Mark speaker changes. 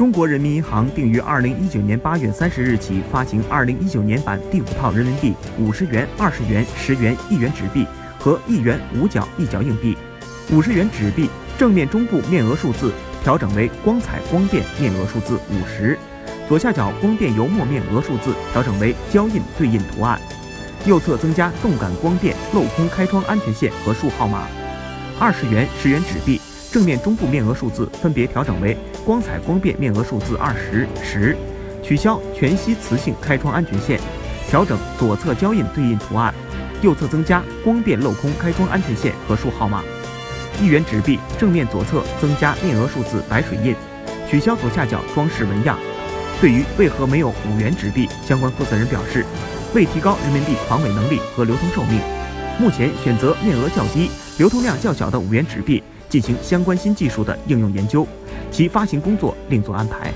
Speaker 1: 中国人民银行定于二零一九年八月三十日起发行二零一九年版第五套人民币五十元、二十元、十元、一元纸币和一元五角一角硬币。五十元纸币正面中部面额数字调整为光彩光电面额数字五十，左下角光电油墨面额数字调整为胶印对印图案，右侧增加动感光电镂空开窗安全线和数号码。二十元、十元纸币正面中部面额数字分别调整为光彩光变面额数字二十十，取消全息磁性开窗安全线，调整左侧胶印对印图案，右侧增加光变镂空开窗安全线和数号码。一元纸币正面左侧增加面额数字白水印，取消左下角装饰纹样。对于为何没有五元纸币，相关负责人表示，为提高人民币防伪能力和流通寿命，目前选择面额较低、流通量较小的五元纸币进行相关新技术的应用研究，其发行工作另作安排。